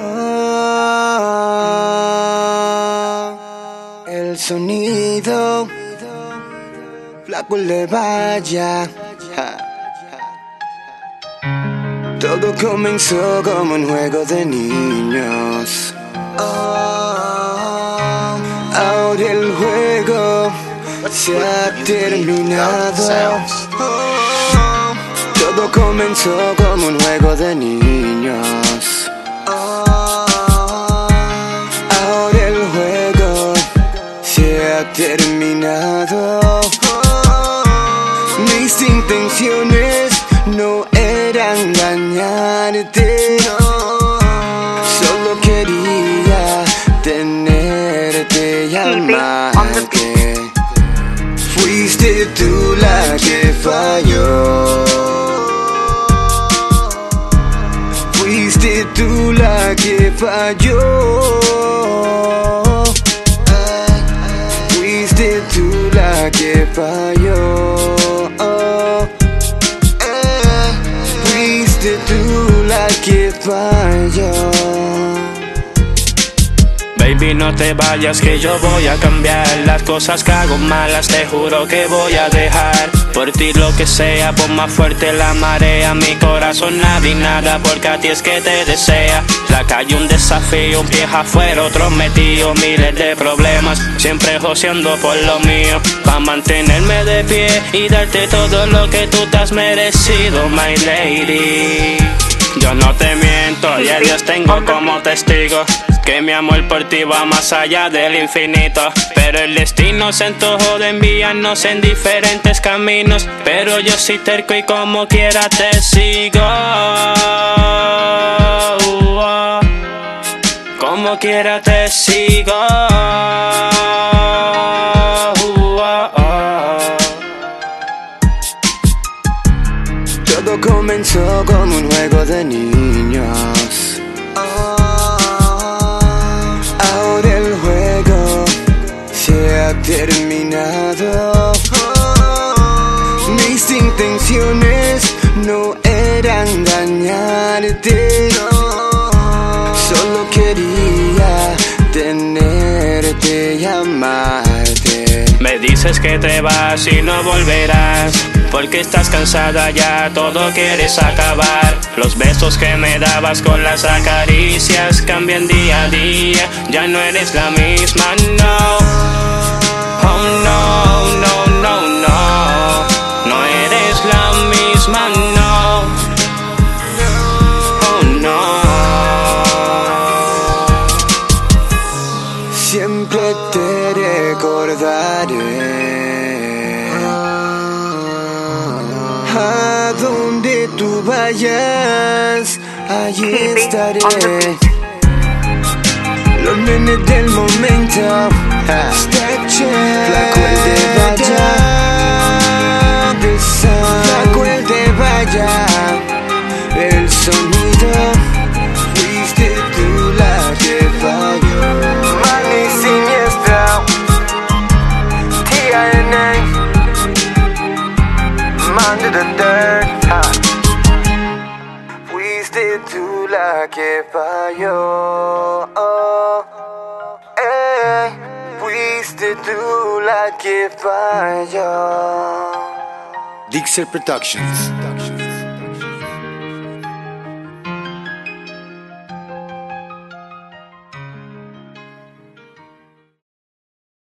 Ah, el sonido, flaco le vaya. Todo comenzó como un juego de niños. Ah, ahora el juego se ha terminado. Todo comenzó como un juego de niños. Mis intenciones no eran engañarte. Solo quería tenerte y amarte. Fuiste tú la que falló. Fuiste tú la que falló. Fuiste tú la que falló. Baby, no te vayas que yo voy a cambiar. Las cosas que hago malas te juro que voy a dejar. Por ti lo que sea, por más fuerte la marea. Mi corazón nada y nada porque a ti es que te desea. La calle un desafío, un pie afuera, otro metido. Miles de problemas, siempre joseando por lo mío. Pa' mantenerme de pie y darte todo lo que tú te has merecido, my lady yo no te miento y a Dios tengo como testigo que mi amor por ti va más allá del infinito. Pero el destino se antojó de enviarnos en diferentes caminos. Pero yo soy terco y como quiera te sigo. Como quiera te sigo. Todo comenzó como un juego de niños. Ahora el juego se ha terminado. Mis intenciones no eran engañarte. Dices que te vas y no volverás. Porque estás cansada ya, todo quieres acabar. Los besos que me dabas con las acaricias cambian día a día. Ya no eres la misma, no. Te recordaré. A donde tú vayas, allí estaré. Los nenes del momento, Fuiste tú la que falló. Eh, fuiste tú la que falló. Dixel Productions.